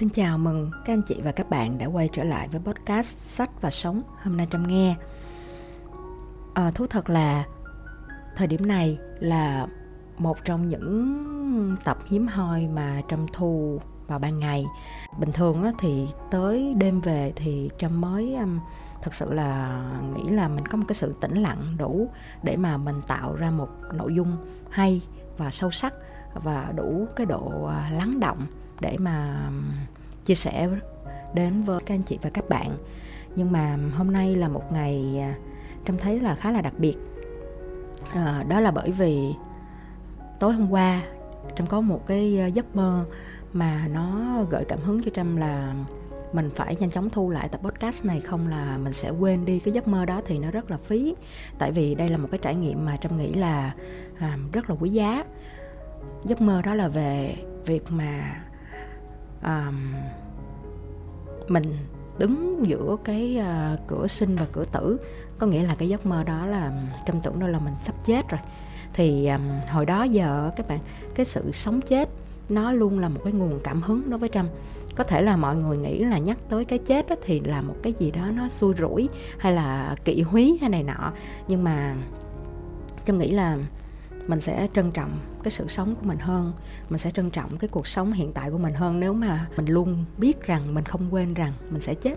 Xin chào mừng các anh chị và các bạn đã quay trở lại với podcast Sách và Sống hôm nay Trâm nghe. À, thú thật là thời điểm này là một trong những tập hiếm hoi mà Trâm thu vào ban ngày. Bình thường thì tới đêm về thì Trâm mới thật sự là nghĩ là mình có một cái sự tĩnh lặng đủ để mà mình tạo ra một nội dung hay và sâu sắc và đủ cái độ à, lắng động để mà chia sẻ đến với các anh chị và các bạn. Nhưng mà hôm nay là một ngày à, trông trâm thấy là khá là đặc biệt. À, đó là bởi vì tối hôm qua trâm có một cái giấc mơ mà nó gợi cảm hứng cho trâm là mình phải nhanh chóng thu lại tập podcast này không là mình sẽ quên đi cái giấc mơ đó thì nó rất là phí. Tại vì đây là một cái trải nghiệm mà trâm nghĩ là à, rất là quý giá. Giấc mơ đó là về việc mà um, mình đứng giữa cái uh, cửa sinh và cửa tử. Có nghĩa là cái giấc mơ đó là trong tưởng đâu là mình sắp chết rồi. Thì um, hồi đó giờ các bạn cái sự sống chết nó luôn là một cái nguồn cảm hứng đối với trâm. Có thể là mọi người nghĩ là nhắc tới cái chết đó thì là một cái gì đó nó xui rủi hay là kỵ húy hay này nọ. Nhưng mà trâm nghĩ là mình sẽ trân trọng cái sự sống của mình hơn. Mình sẽ trân trọng cái cuộc sống hiện tại của mình hơn nếu mà mình luôn biết rằng mình không quên rằng mình sẽ chết.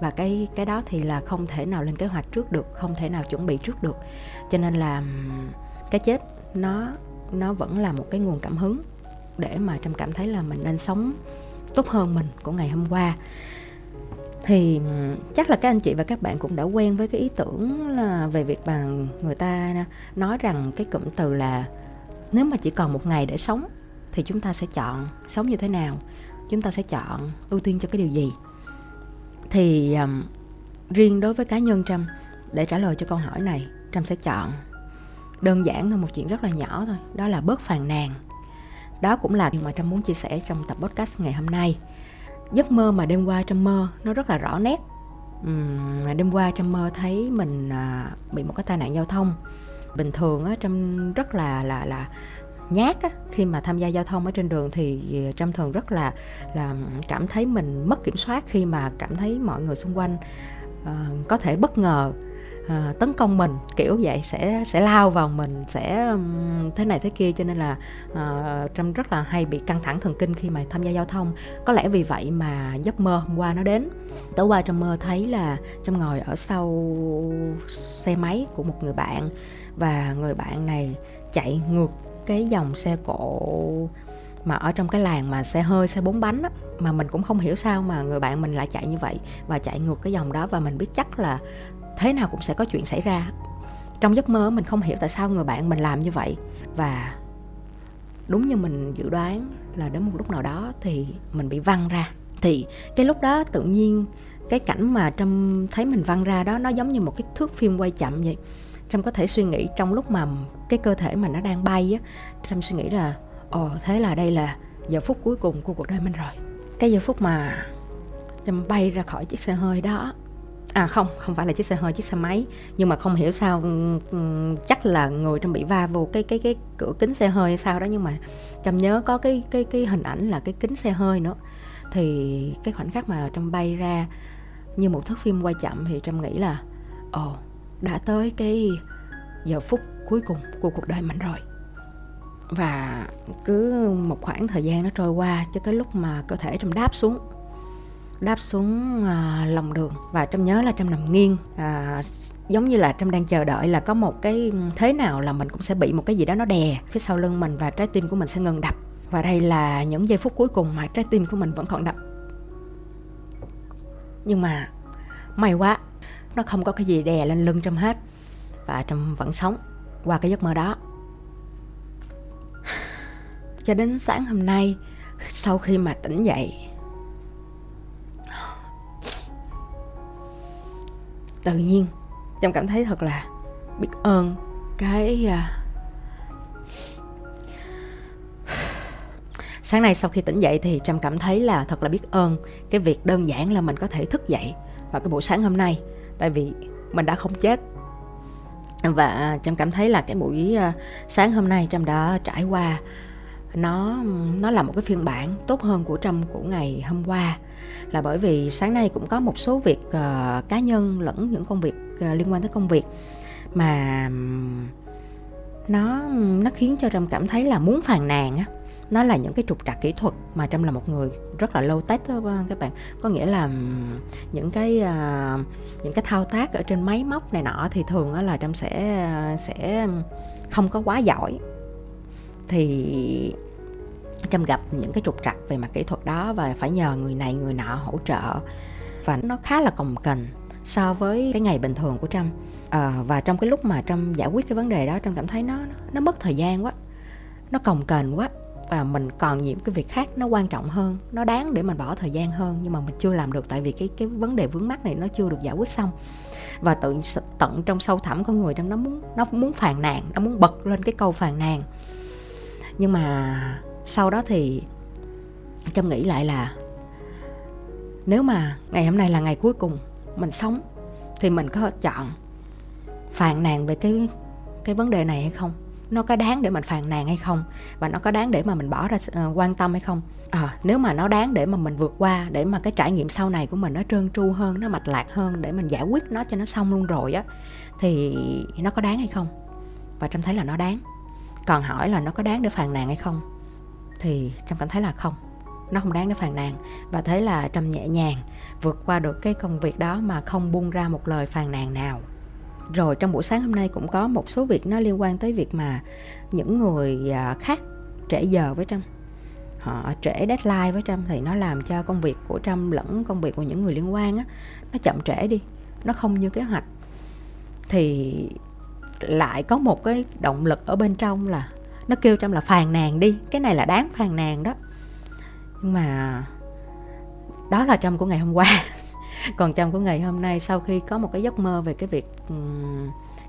Và cái cái đó thì là không thể nào lên kế hoạch trước được, không thể nào chuẩn bị trước được. Cho nên là cái chết nó nó vẫn là một cái nguồn cảm hứng để mà trâm cảm thấy là mình nên sống tốt hơn mình của ngày hôm qua. Thì chắc là các anh chị và các bạn cũng đã quen với cái ý tưởng là về việc mà người ta nói rằng cái cụm từ là nếu mà chỉ còn một ngày để sống thì chúng ta sẽ chọn sống như thế nào? Chúng ta sẽ chọn ưu tiên cho cái điều gì? Thì um, riêng đối với cá nhân trâm để trả lời cho câu hỏi này trâm sẽ chọn đơn giản thôi một chuyện rất là nhỏ thôi đó là bớt phàn nàn. Đó cũng là điều mà trâm muốn chia sẻ trong tập podcast ngày hôm nay. Giấc mơ mà đêm qua trâm mơ nó rất là rõ nét. Uhm, đêm qua trâm mơ thấy mình à, bị một cái tai nạn giao thông bình thường á trâm rất là là là nhát á, khi mà tham gia giao thông ở trên đường thì ờ, trâm thường rất là là cảm thấy mình mất kiểm soát khi mà cảm thấy mọi người xung quanh uh, có thể bất ngờ à, tấn công mình kiểu vậy sẽ sẽ lao vào mình sẽ um, thế này thế kia cho nên là à, uh, trâm rất là hay bị căng thẳng thần kinh khi mà tham gia giao thông. Có lẽ vì vậy mà giấc mơ hôm qua nó đến. Tối qua trâm mơ thấy là trâm ngồi ở sau xe máy của một người bạn và người bạn này chạy ngược cái dòng xe cộ mà ở trong cái làng mà xe hơi xe bốn bánh á, mà mình cũng không hiểu sao mà người bạn mình lại chạy như vậy và chạy ngược cái dòng đó và mình biết chắc là thế nào cũng sẽ có chuyện xảy ra. Trong giấc mơ mình không hiểu tại sao người bạn mình làm như vậy. Và đúng như mình dự đoán là đến một lúc nào đó thì mình bị văng ra. Thì cái lúc đó tự nhiên cái cảnh mà trâm thấy mình văng ra đó, nó giống như một cái thước phim quay chậm vậy. Trâm có thể suy nghĩ trong lúc mà cái cơ thể mà nó đang bay á, trâm suy nghĩ là, ồ, thế là đây là giờ phút cuối cùng của cuộc đời mình rồi. Cái giờ phút mà trâm bay ra khỏi chiếc xe hơi đó à không không phải là chiếc xe hơi chiếc xe máy. Nhưng mà không hiểu sao chắc là người trong bị va vô cái cái cái cửa kính xe hơi hay sao đó. Nhưng mà trong nhớ có cái cái cái hình ảnh là cái kính xe hơi nữa. Thì cái khoảnh khắc mà trâm bay ra như một thước phim quay chậm thì trâm nghĩ là ồ oh, đã tới cái giờ phút cuối cùng của cuộc đời mình rồi. Và cứ một khoảng thời gian nó trôi qua cho tới lúc mà cơ thể trâm đáp xuống đáp xuống à, lòng đường. Và trâm nhớ là trâm nằm nghiêng à, giống như là trâm đang chờ đợi là có một cái ừ, thế nào là mình cũng sẽ bị một cái gì đó nó đè phía sau lưng mình và trái tim của mình sẽ ngừng đập. Và đây là những giây phút cuối cùng mà trái tim của mình vẫn còn đập. Nhưng mà may quá nó không có cái gì đè lên lưng trâm hết và trâm vẫn sống qua cái giấc mơ đó. Cho đến sáng hôm nay sau khi mà tỉnh dậy tự nhiên. Trâm cảm thấy thật là biết ơn cái à, sáng nay sau khi tỉnh dậy thì trâm cảm thấy là thật là biết ơn cái việc đơn giản là mình có thể thức dậy vào cái buổi sáng hôm nay, tại vì mình đã không chết. Và à, trâm cảm thấy là cái buổi à, sáng hôm nay trâm đã trải qua nó nó là một cái phiên bản tốt hơn của trâm của ngày hôm qua. Là bởi vì sáng nay cũng có một số việc uh, cá nhân lẫn những công việc uh, liên quan tới công việc mà nó nó khiến cho trâm cảm thấy là muốn phàn nàn á. Nó là những cái trục trặc kỹ thuật mà trâm là một người rất là lâu tech đó ờ, các bạn. Có nghĩa là những cái uh, những cái thao tác ở trên máy móc này nọ thì thường là trâm sẽ sẽ không có quá giỏi thì trâm gặp những cái trục trặc về mặt kỹ thuật đó và phải nhờ người này người nọ hỗ trợ. Và nó khá là cồng kềnh so với cái ngày bình thường của trâm à, ờ, và trong cái lúc mà trâm giải quyết cái vấn đề đó trâm cảm thấy nó nó mất thời gian quá nó cồng kềnh quá. Và mình còn nhiều cái việc khác nó quan trọng hơn nó đáng để mình bỏ thời gian hơn nhưng mà mình chưa làm được tại vì cái cái vấn đề vướng mắt này nó chưa được giải quyết xong. Và tự tận trong sâu thẳm con người trong nó muốn nó muốn phàn nàn nó muốn bật lên cái câu phàn nàn nhưng mà sau đó thì trâm nghĩ lại là nếu mà ngày hôm nay là ngày cuối cùng mình sống thì mình có chọn phàn nàn về cái cái vấn đề này hay không? Nó có đáng để mình phàn nàn hay không? Và nó có đáng để mà mình bỏ ra uh, quan tâm hay không? À, nếu mà nó đáng để mà mình vượt qua để mà cái trải nghiệm sau này của mình nó trơn tru hơn nó mạch lạc hơn để mình giải quyết nó cho nó xong luôn rồi á thì nó có đáng hay không? Và trâm thấy là nó đáng còn hỏi là nó có đáng để phàn nàn hay không? Thì trâm cảm thấy là không. Nó không đáng để phàn nàn. Và thế là trâm nhẹ nhàng vượt qua được cái công việc đó mà không buông ra một lời phàn nàn nào. Rồi trong buổi sáng hôm nay cũng có một số việc nó liên quan tới việc mà những người à, khác trễ giờ với trâm. Họ trễ deadline với trâm thì nó làm cho công việc của trâm lẫn công việc của những người liên quan á, nó chậm trễ đi. Nó không như kế hoạch. Thì lại có một cái động lực ở bên trong là nó kêu trong là phàn nàn đi. Cái này là đáng phàn nàn đó. Nhưng mà đó là trong của ngày hôm qua. Còn trong của ngày hôm nay, sau khi có một cái giấc mơ về cái việc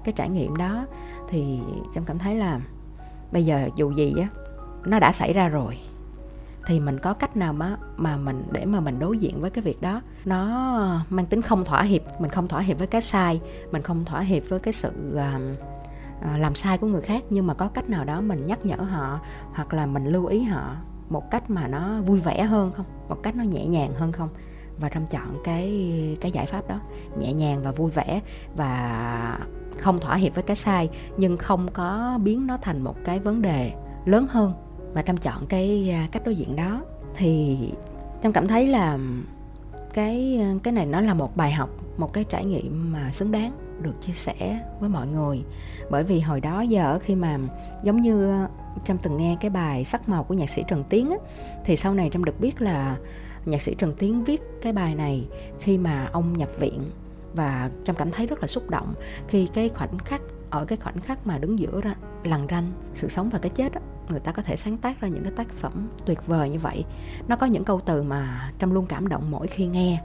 cái trải nghiệm đó, thì trâm cảm thấy là bây giờ dù gì á, nó đã xảy ra rồi thì mình có cách nào mà mà mình để mà mình đối diện với cái việc đó? Nó mang tính không thỏa hiệp mình không thỏa hiệp với cái sai mình không thỏa hiệp với cái sự uh, làm sai của người khác nhưng mà có cách nào đó mình nhắc nhở họ hoặc là mình lưu ý họ một cách mà nó vui vẻ hơn không? Một cách nó nhẹ nhàng hơn không? Và trong chọn cái cái giải pháp đó nhẹ nhàng và vui vẻ và không thỏa hiệp với cái sai nhưng không có biến nó thành một cái vấn đề lớn hơn và trâm chọn cái à, cách đối diện đó. Thì trâm cảm thấy là cái à, cái này nó là một bài học một cái trải nghiệm mà xứng đáng được chia sẻ với mọi người. Bởi vì hồi đó giờ khi mà giống như à, trâm từng nghe cái bài sắc màu của nhạc sĩ trần tiến á, thì sau này trâm được biết là nhạc sĩ Trần Tiến viết cái bài này khi mà ông nhập viện. Và trâm cảm thấy rất là xúc động khi cái khoảnh khắc ở cái khoảnh khắc mà đứng giữa lằn ranh sự sống và cái chết á, người ta có thể sáng tác ra những cái tác phẩm tuyệt vời như vậy. Nó có những câu từ mà trâm luôn cảm động mỗi khi nghe,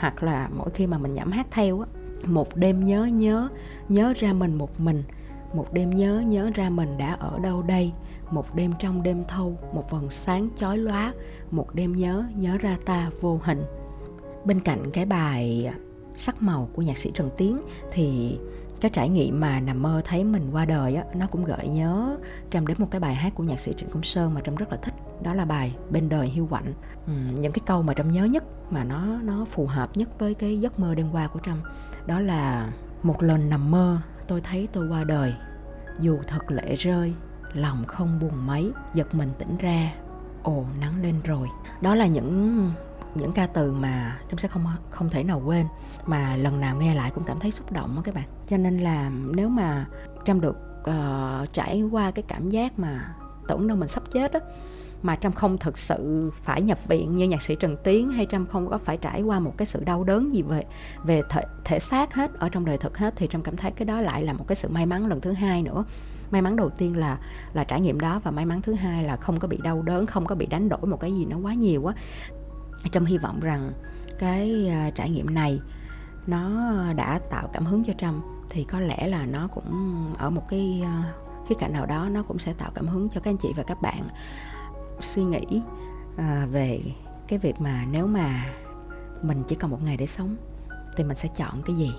hoặc là mỗi khi mà mình nhẩm hát theo á. Một đêm nhớ nhớ nhớ ra mình một mình. Một đêm nhớ nhớ ra mình đã ở đâu đây. Một đêm trong đêm thâu, một vầng sáng chói lóa. Một đêm nhớ nhớ ra ta vô hình. Bên cạnh cái bài sắc màu của nhạc sĩ trần tiến thì cái trải nghiệm mà nằm mơ thấy mình qua đời á, nó cũng gợi nhớ trâm đến một cái bài hát của nhạc sĩ trịnh công sơn mà trâm rất là thích. Đó là bài bên đời hiu quạnh. Ừ, những cái câu mà trâm nhớ nhất mà nó nó phù hợp nhất với cái giấc mơ đêm qua của trâm đó là một lần nằm mơ tôi thấy tôi qua đời. Dù thật lệ rơi lòng không buồn mấy giật mình tỉnh ra ồ nắng lên rồi. Đó là những những ca từ mà trâm sẽ không không thể nào quên mà lần nào nghe lại cũng cảm thấy xúc động đó các bạn. Cho nên là nếu mà trâm được uh, trải qua cái cảm giác mà tưởng đâu mình sắp chết á mà trâm không thực sự phải nhập viện như nhạc sĩ trần tiến hay trâm không có phải trải qua một cái sự đau đớn gì về về thể, thể xác hết ở trong đời thực hết thì trâm cảm thấy cái đó lại là một cái sự may mắn lần thứ hai nữa. May mắn đầu tiên là là trải nghiệm đó và may mắn thứ hai là không có bị đau đớn không có bị đánh đổi một cái gì nó quá nhiều á trâm hy vọng rằng cái à, trải nghiệm này nó đã tạo cảm hứng cho trâm, thì có lẽ là nó cũng ở một cái à, khía cạnh nào đó nó cũng sẽ tạo cảm hứng cho các anh chị và các bạn suy nghĩ à, về cái việc mà nếu mà mình chỉ còn một ngày để sống thì mình sẽ chọn cái gì.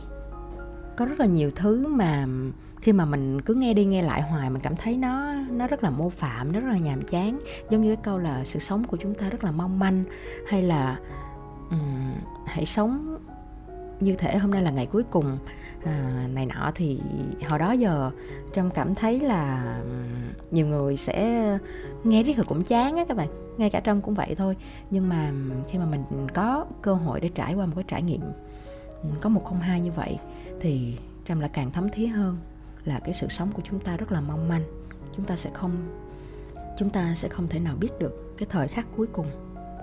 Có rất là nhiều thứ mà khi mà mình cứ nghe đi nghe lại hoài mình cảm thấy nó nó rất là mô phạm nó rất là nhàm chán giống như cái câu là sự sống của chúng ta rất là mong manh hay là um, hãy sống như thể hôm nay là ngày cuối cùng. À, này nọ thì hồi đó giờ trâm cảm thấy là nhiều người sẽ nghe riết rồi cũng chán á các bạn ngay cả trâm cũng vậy thôi. Nhưng mà khi mà mình có cơ hội để trải qua một cái trải nghiệm có một không hai như vậy thì trâm lại càng thấm thía hơn là cái sự sống của chúng ta rất là mong manh. Chúng ta sẽ không, chúng ta sẽ không thể nào biết được cái thời khắc cuối cùng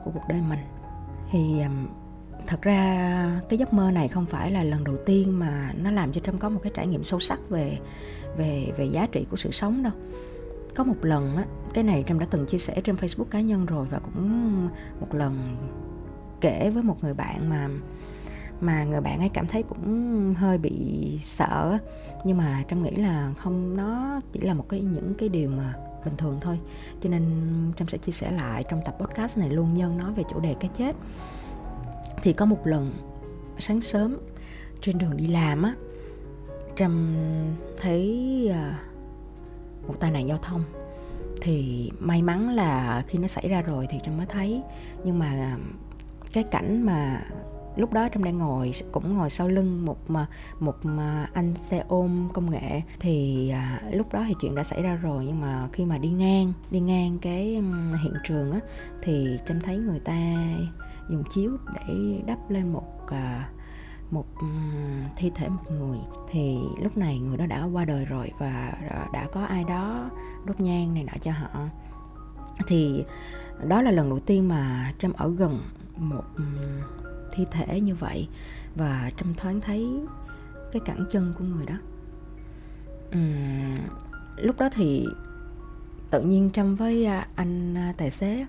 của cuộc đời mình. Thì thật ra cái giấc mơ này không phải là lần đầu tiên mà nó làm cho trâm có một cái trải nghiệm sâu sắc về về về giá trị của sự sống đâu. Có một lần á, cái này trâm đã từng chia sẻ trên facebook cá nhân rồi và cũng một lần kể với một người bạn mà mà người bạn ấy cảm thấy cũng hơi bị sợ nhưng mà trâm nghĩ là không, nó chỉ là một cái, những cái điều mà bình thường thôi. Cho nên trâm sẽ chia sẻ lại trong tập podcast này luôn, nhân nói về chủ đề cái chết. Thì có một lần sáng sớm trên đường đi làm á, trâm thấy à, một tai nạn giao thông. Thì may mắn là khi nó xảy ra rồi thì trâm mới thấy. Nhưng mà à, cái cảnh mà lúc đó trâm đang ngồi cũng ngồi sau lưng một mà một mà anh xe ôm công nghệ. Thì à, lúc đó thì chuyện đã xảy ra rồi nhưng mà khi mà đi ngang đi ngang cái hiện trường á thì trâm thấy người ta dùng chiếu để đắp lên một à, một thi thể một người. Thì lúc này người đó đã qua đời rồi và à, đã có ai đó đốt nhang này nọ cho họ. Thì đó là lần đầu tiên mà trâm ở gần một thi thể như vậy và trong thoáng thấy cái cẳng chân của người đó. Uhm, lúc đó thì tự nhiên trâm với à, anh à, tài xế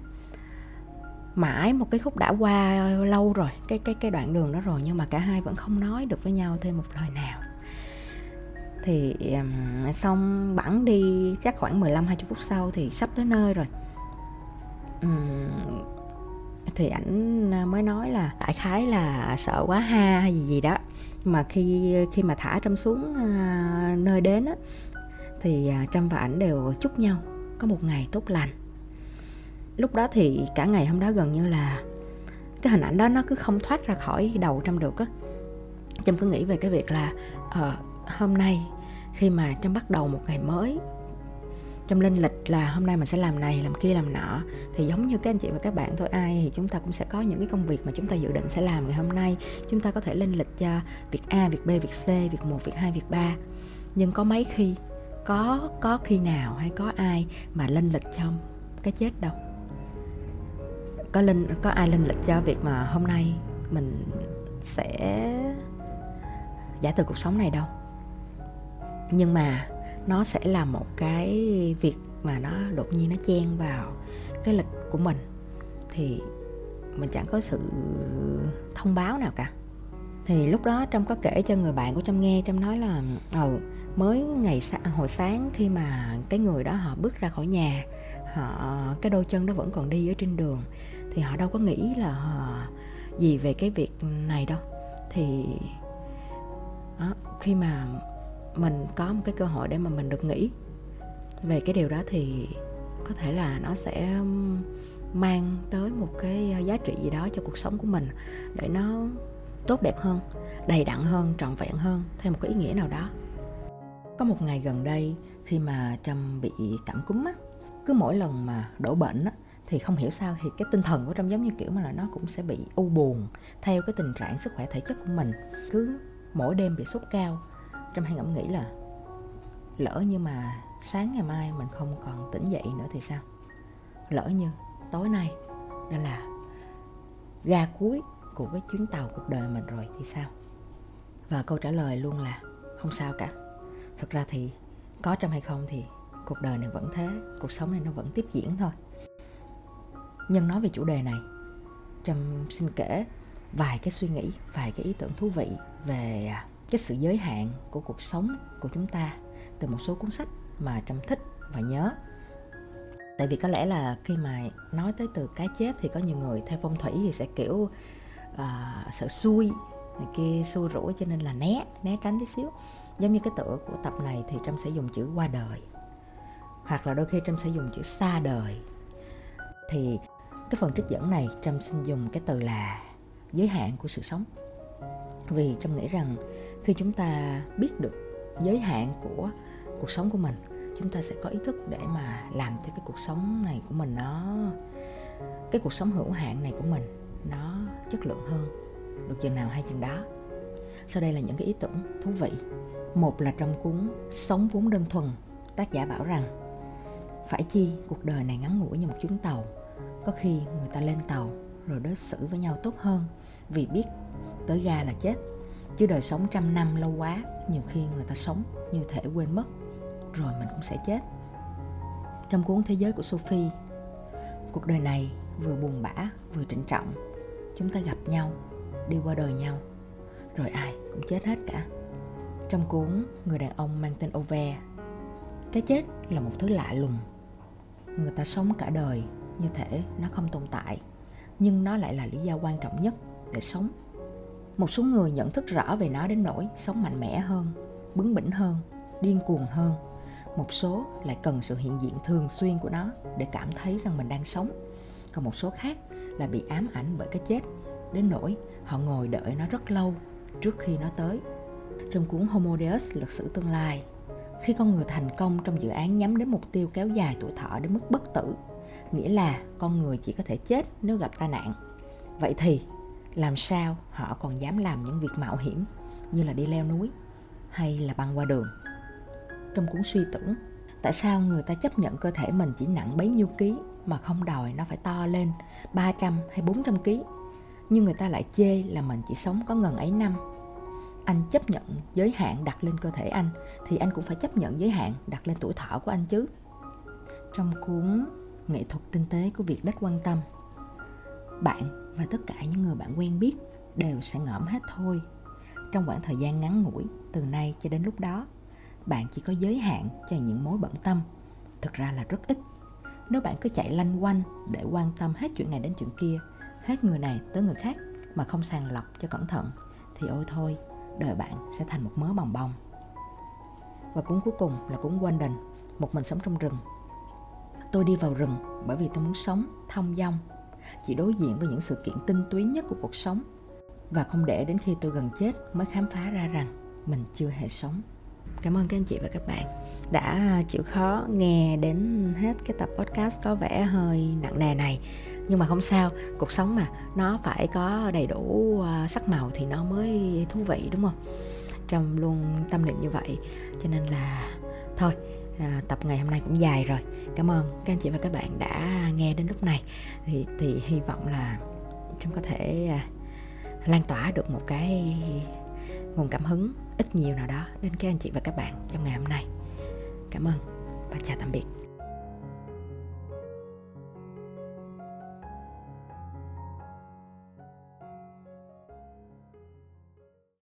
mãi một cái khúc đã qua lâu rồi cái cái cái đoạn đường đó rồi nhưng mà cả hai vẫn không nói được với nhau thêm một lời nào. Thì um, xong bẵng đi chắc khoảng 15 20 phút sau thì sắp tới nơi rồi. Um, thì ảnh à, mới nói là đại khái là sợ quá ha hay gì gì đó. Mà khi khi mà thả trâm xuống à, nơi đến á thì à, trâm và ảnh đều chúc nhau có một ngày tốt lành. Lúc đó thì cả ngày hôm đó gần như là cái hình ảnh đó nó cứ không thoát ra khỏi đầu trâm được á. Trâm cứ nghĩ về cái việc là uh, hôm nay khi mà trâm bắt đầu một ngày mới trong lên lịch là hôm nay mình sẽ làm này, làm kia, làm nọ. Thì giống như các anh chị và các bạn, thôi ai thì chúng ta cũng sẽ có những cái công việc mà chúng ta dự định sẽ làm ngày hôm nay. Chúng ta có thể lên lịch cho việc A, việc B, việc C, việc 1 việc 2 việc 3 nhưng có mấy khi, có có khi nào hay có ai mà lên lịch cho cái chết đâu? Có linh, có ai lên lịch cho việc mà hôm nay mình sẽ giải từ cuộc sống này đâu? Nhưng mà nó sẽ là một cái việc mà nó đột nhiên nó chen vào cái lịch của mình. Thì mình chẳng có sự thông báo nào cả. Thì lúc đó trâm có kể cho người bạn của trâm nghe trâm nói là ừ mới ngày hồi sáng khi mà cái người đó họ bước ra khỏi nhà họ cái đôi chân đó vẫn còn đi ở trên đường thì họ đâu có nghĩ là họ gì về cái việc này đâu. Thì đó, khi mà mình có một cái cơ hội để mà mình được nghĩ về cái điều đó thì có thể là nó sẽ mang tới một cái ờ, giá trị gì đó cho cuộc sống của mình để nó tốt đẹp hơn, đầy đặn hơn, trọn vẹn hơn, theo một cái ý nghĩa nào đó. Có một ngày gần đây khi mà trâm bị cảm cúm á, cứ mỗi lần mà đổ bệnh á, thì không hiểu sao thì cái tinh thần của trâm giống như kiểu mà là nó cũng sẽ bị u buồn theo cái tình trạng sức khỏe thể chất của mình. Cứ mỗi đêm bị sốt cao trâm hay ngẫm nghĩ là lỡ như mà sáng ngày mai mình không còn tỉnh dậy nữa thì sao? Lỡ như tối nay, đó là ga cuối của cái chuyến tàu cuộc đời mình rồi thì sao? Và câu trả lời luôn là không sao cả. Thực ra thì có trong hay không thì cuộc đời này vẫn thế, cuộc sống này nó vẫn tiếp diễn thôi. Nhân nói về chủ đề này, trâm xin kể vài cái suy nghĩ, vài cái ý tưởng thú vị về à, cái sự giới hạn của cuộc sống của chúng ta từ một số cuốn sách mà trâm thích và nhớ. Tại vì có lẽ là khi mà nói tới từ cái chết thì có nhiều người theo phong thủy thì sẽ kiểu uh, sợ xui này kia xui rủi cho nên là né né tránh tí xíu. Giống như cái tựa của tập này thì trâm sẽ dùng chữ qua đời hoặc là đôi khi trâm sẽ dùng chữ xa đời. Thì cái phần trích dẫn này trâm xin dùng cái từ là giới hạn của sự sống. Vì trâm nghĩ rằng khi chúng ta biết được giới hạn của cuộc sống của mình, chúng ta sẽ có ý thức để mà làm cho cái cuộc sống này của mình nó, cái cuộc sống hữu hạn này của mình nó chất lượng hơn, được chừng nào hay chừng đó. Sau đây là những cái ý tưởng thú vị. Một là trong cuốn sống vốn đơn thuần, tác giả bảo rằng, phải chi cuộc đời này ngắn ngủi như một chuyến tàu, có khi người ta lên tàu rồi đối xử với nhau tốt hơn vì biết tới ga là chết chứ đời sống trăm năm lâu quá, nhiều khi người ta sống như thể quên mất, rồi mình cũng sẽ chết. Trong cuốn thế giới của sophie, cuộc đời này vừa buồn bã, vừa trịnh trọng. Chúng ta gặp nhau, đi qua đời nhau, rồi ai cũng chết hết cả. Trong cuốn người đàn ông mang tên ove cái chết là một thứ lạ lùng. Người ta sống cả đời như thể nó không tồn tại, nhưng nó lại là lý do quan trọng nhất để sống một số người nhận thức rõ về nó đến nỗi sống mạnh mẽ hơn, bướng bỉnh hơn, điên cuồng hơn. Một số lại cần sự hiện diện thường xuyên của nó để cảm thấy rằng mình đang sống. Còn một số khác là bị ám ảnh bởi cái chết, đến nỗi họ ngồi đợi nó rất lâu trước khi nó tới. Trong cuốn Homo Deus lịch sử tương lai, khi con người thành công trong dự án nhắm đến mục tiêu kéo dài tuổi thọ đến mức bất tử, nghĩa là con người chỉ có thể chết nếu gặp tai nạn. Vậy thì làm sao họ còn dám làm những việc mạo hiểm như là đi leo núi hay là băng qua đường? Trong cuốn suy tưởng, tại sao người ta chấp nhận cơ thể mình chỉ nặng bấy nhiêu ký mà không đòi nó phải to lên 300 hay 400 ký, nhưng người ta lại chê là mình chỉ sống có ngần ấy năm. Anh chấp nhận giới hạn đặt lên cơ thể anh thì anh cũng phải chấp nhận giới hạn đặt lên tuổi thọ của anh chứ. Trong cuốn nghệ thuật tinh tế của việc đất quan tâm. Bạn và tất cả những người bạn quen biết đều sẽ ngõm hết thôi. Trong khoảng thời gian ngắn ngủi, từ nay cho đến lúc đó, bạn chỉ có giới hạn cho những mối bận tâm. Thực ra là rất ít. Nếu bạn cứ chạy lanh quanh để quan tâm hết chuyện này đến chuyện kia, hết người này tới người khác mà không sàng lọc cho cẩn thận, thì ôi thôi, đời bạn sẽ thành một mớ bòng bong và cuốn cuối cùng là cuốn Wanden một mình sống trong rừng. Tôi đi vào rừng bởi vì tôi muốn sống, thông dong chỉ đối diện với những sự kiện tinh túy nhất của cuộc sống. Và không để đến khi tôi gần chết mới khám phá ra rằng mình chưa hề sống. Cảm ơn các anh chị và các bạn đã chịu khó nghe đến hết cái tập podcast có vẻ hơi nặng nề này. Nhưng mà không sao, cuộc sống mà, nó phải có đầy đủ à, sắc màu thì nó mới thú vị, đúng không? Trâm luôn tâm niệm như vậy, cho nên là thôi à, tập ngày hôm nay cũng dài rồi. Cảm ơn các anh chị và các bạn đã nghe đến lúc này. Thì thì hy vọng là chúng có thể à, lan tỏa được một cái nguồn cảm hứng ít nhiều nào đó đến các anh chị và các bạn trong ngày hôm nay. Cảm ơn và chào tạm biệt.